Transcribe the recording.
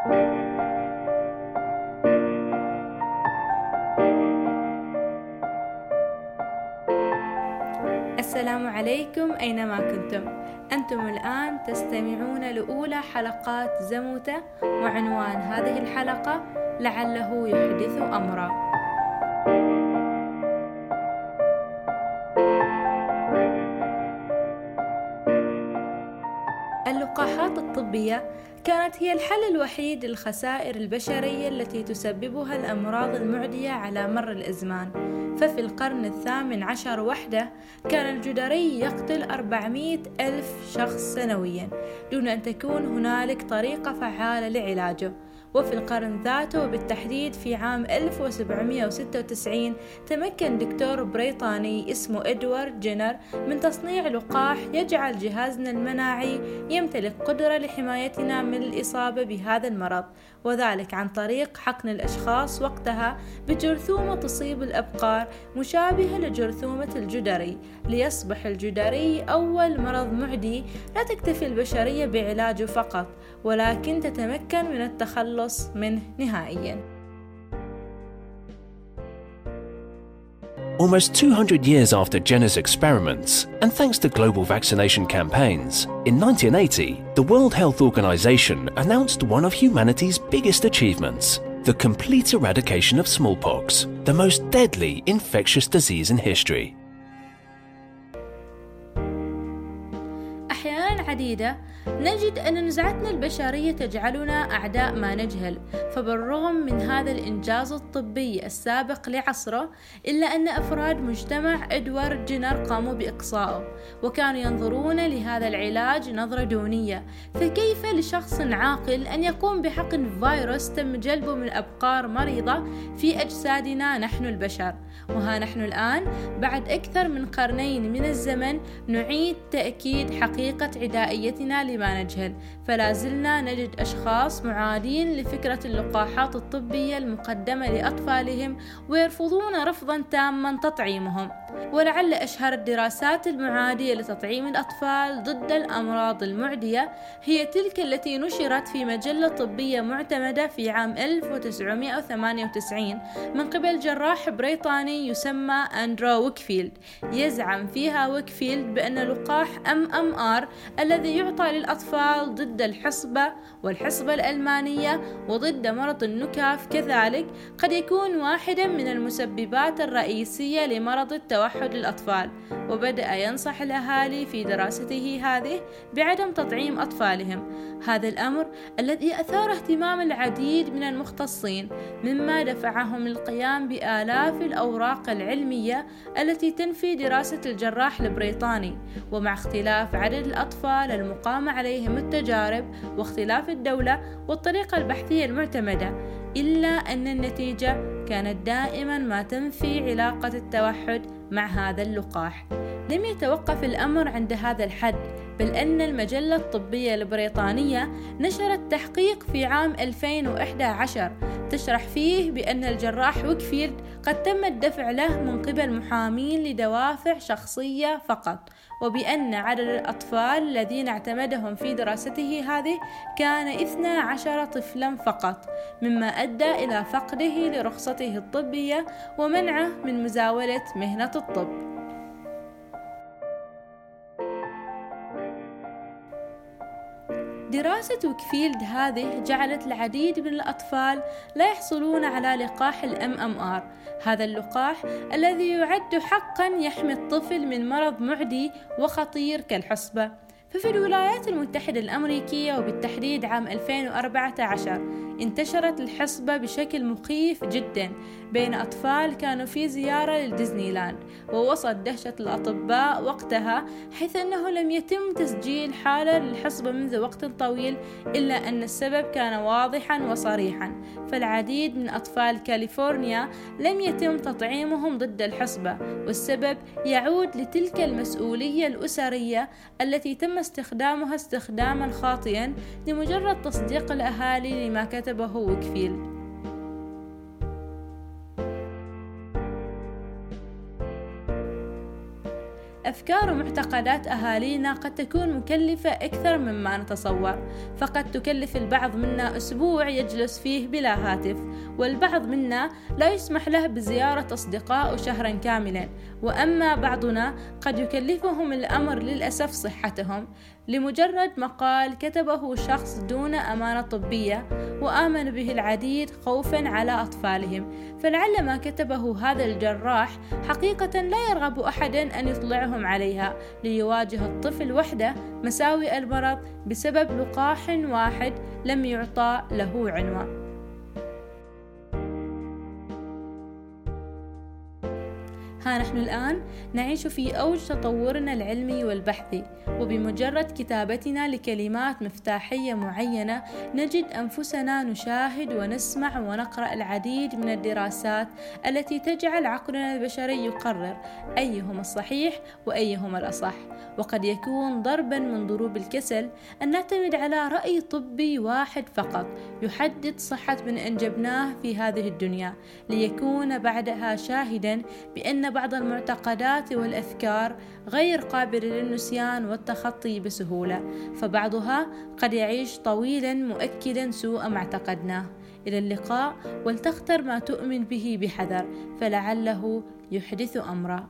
السلام عليكم أينما كنتم؟ أنتم الآن تستمعون لأولى حلقات زموتة وعنوان هذه الحلقة لعله يحدث أمرا. الطبية كانت هي الحل الوحيد للخسائر البشرية التي تسببها الأمراض المعدية على مر الأزمان. ففي القرن الثامن عشر وحده كان الجدري يقتل أربعمائة ألف شخص سنويا دون أن تكون هنالك طريقة فعالة لعلاجه. وفي القرن ذاته وبالتحديد في عام 1796 تمكن دكتور بريطاني اسمه إدوارد جينر من تصنيع لقاح يجعل جهازنا المناعي يمتلك قدرة لحمايتنا من الإصابة بهذا المرض وذلك عن طريق حقن الأشخاص وقتها بجرثومة تصيب الأبقار مشابهة لجرثومة الجدري ليصبح الجدري أول مرض معدي لا تكتفي البشرية بعلاجه فقط ولكن تتمكن من التخلص منه نهائياً Almost 200 years after Jenner's experiments, and thanks to global vaccination campaigns, in 1980, the World Health Organization announced one of humanity's biggest achievements the complete eradication of smallpox, the most deadly infectious disease in history. عديدة نجد أن نزعتنا البشرية تجعلنا أعداء ما نجهل فبالرغم من هذا الإنجاز الطبي السابق لعصره إلا أن أفراد مجتمع إدوارد جينر قاموا بإقصائه وكانوا ينظرون لهذا العلاج نظرة دونية فكيف لشخص عاقل أن يقوم بحقن فيروس تم جلبه من أبقار مريضة في أجسادنا نحن البشر؟ وها نحن الآن بعد أكثر من قرنين من الزمن نعيد تأكيد حقيقة عدائيتنا لما نجهل. فلا زلنا نجد أشخاص معادين لفكرة اللقاحات الطبية المقدمة لأطفالهم ويرفضون رفضا تاما تطعيمهم. ولعل أشهر الدراسات المعادية لتطعيم الأطفال ضد الأمراض المعدية هي تلك التي نشرت في مجلة طبية معتمدة في عام 1998 من قبل جراح بريطاني يسمى أندرو ويكفيلد. يزعم فيها ويكفيلد بأن لقاح MMR الذي يعطى للأطفال ضد الحصبة والحصبة الألمانية وضد مرض النكاف كذلك قد يكون واحدا من المسببات الرئيسية لمرض التوحد للأطفال. وبدأ ينصح الأهالي في دراسته هذه بعدم تطعيم أطفالهم. هذا الأمر الذي أثار اهتمام العديد من المختصين مما دفعهم للقيام بآلاف الأوراق العلمية التي تنفي دراسة الجراح البريطاني. ومع اختلاف عدد الأطفال المقام عليهم التجارب واختلاف الدولة والطريقة البحثية المعتمدة إلا أن النتيجة كانت دائما ما تنفي علاقة التوحد مع هذا اللقاح. لم يتوقف الأمر عند هذا الحد بل أن المجلة الطبية البريطانية نشرت تحقيق في عام 2011 تشرح فيه بأن الجراح ويكفيلد قد تم الدفع له من قبل محامين لدوافع شخصية فقط وبأن عدد الأطفال الذين اعتمدهم في دراسته هذه كان 12 طفلا فقط مما أدى إلى فقده لرخصته الطبية ومنعه من مزاولة مهنة الطب. دراسة ويكفيلد هذه جعلت العديد من الأطفال لا يحصلون على لقاح MR. هذا اللقاح الذي يعد حقا يحمي الطفل من مرض معدي وخطير كالحصبة. ففي الولايات المتحدة الأمريكية وبالتحديد عام 2014 انتشرت الحصبة بشكل مخيف جدا بين أطفال كانوا في زيارة لديزني لاند ووصلت دهشة الأطباء وقتها حيث أنه لم يتم تسجيل حالة للحصبة منذ وقت طويل إلا أن السبب كان واضحا وصريحا. فالعديد من أطفال كاليفورنيا لم يتم تطعيمهم ضد الحصبة والسبب يعود لتلك المسؤولية الأسرية التي تم استخدامها استخداما خاطئا لمجرد تصديق الأهالي لما كتبه ويكفيلد أفكار ومعتقدات أهالينا قد تكون مكلفة أكثر مما نتصور فقد تكلف البعض منا أسبوع يجلس فيه بلا هاتف والبعض منا لا يسمح له بزيارة أصدقاء شهرا كاملا. وأما بعضنا قد يكلفهم الأمر للأسف صحتهم لمجرد مقال كتبه شخص دون أمانة طبية وآمن به العديد خوفا على أطفالهم. فلعل ما كتبه هذا الجراح حقيقة لا يرغب أحدا أن يطلعهم عليها ليواجه الطفل وحده مساوئ المرض بسبب لقاح واحد لم يعطى له عنوان. ها نحن الآن نعيش في أوج تطورنا العلمي والبحثي وبمجرد كتابتنا لكلمات مفتاحية معينة نجد أنفسنا نشاهد ونسمع ونقرأ العديد من الدراسات التي تجعل عقلنا البشري يقرر أيهما الصحيح وأيهما الأصح. وقد يكون ضربا من ضروب الكسل أن نعتمد على رأي طبي واحد فقط يحدد صحة من أنجبناه في هذه الدنيا ليكون بعدها شاهدا بأن بعض المعتقدات والأفكار غير قابلة للنسيان والتخطي بسهولة فبعضها قد يعيش طويلا مؤكدا سوء ما اعتقدناه. إلى اللقاء ولتختر ما تؤمن به بحذر فلعله يحدث أمرا.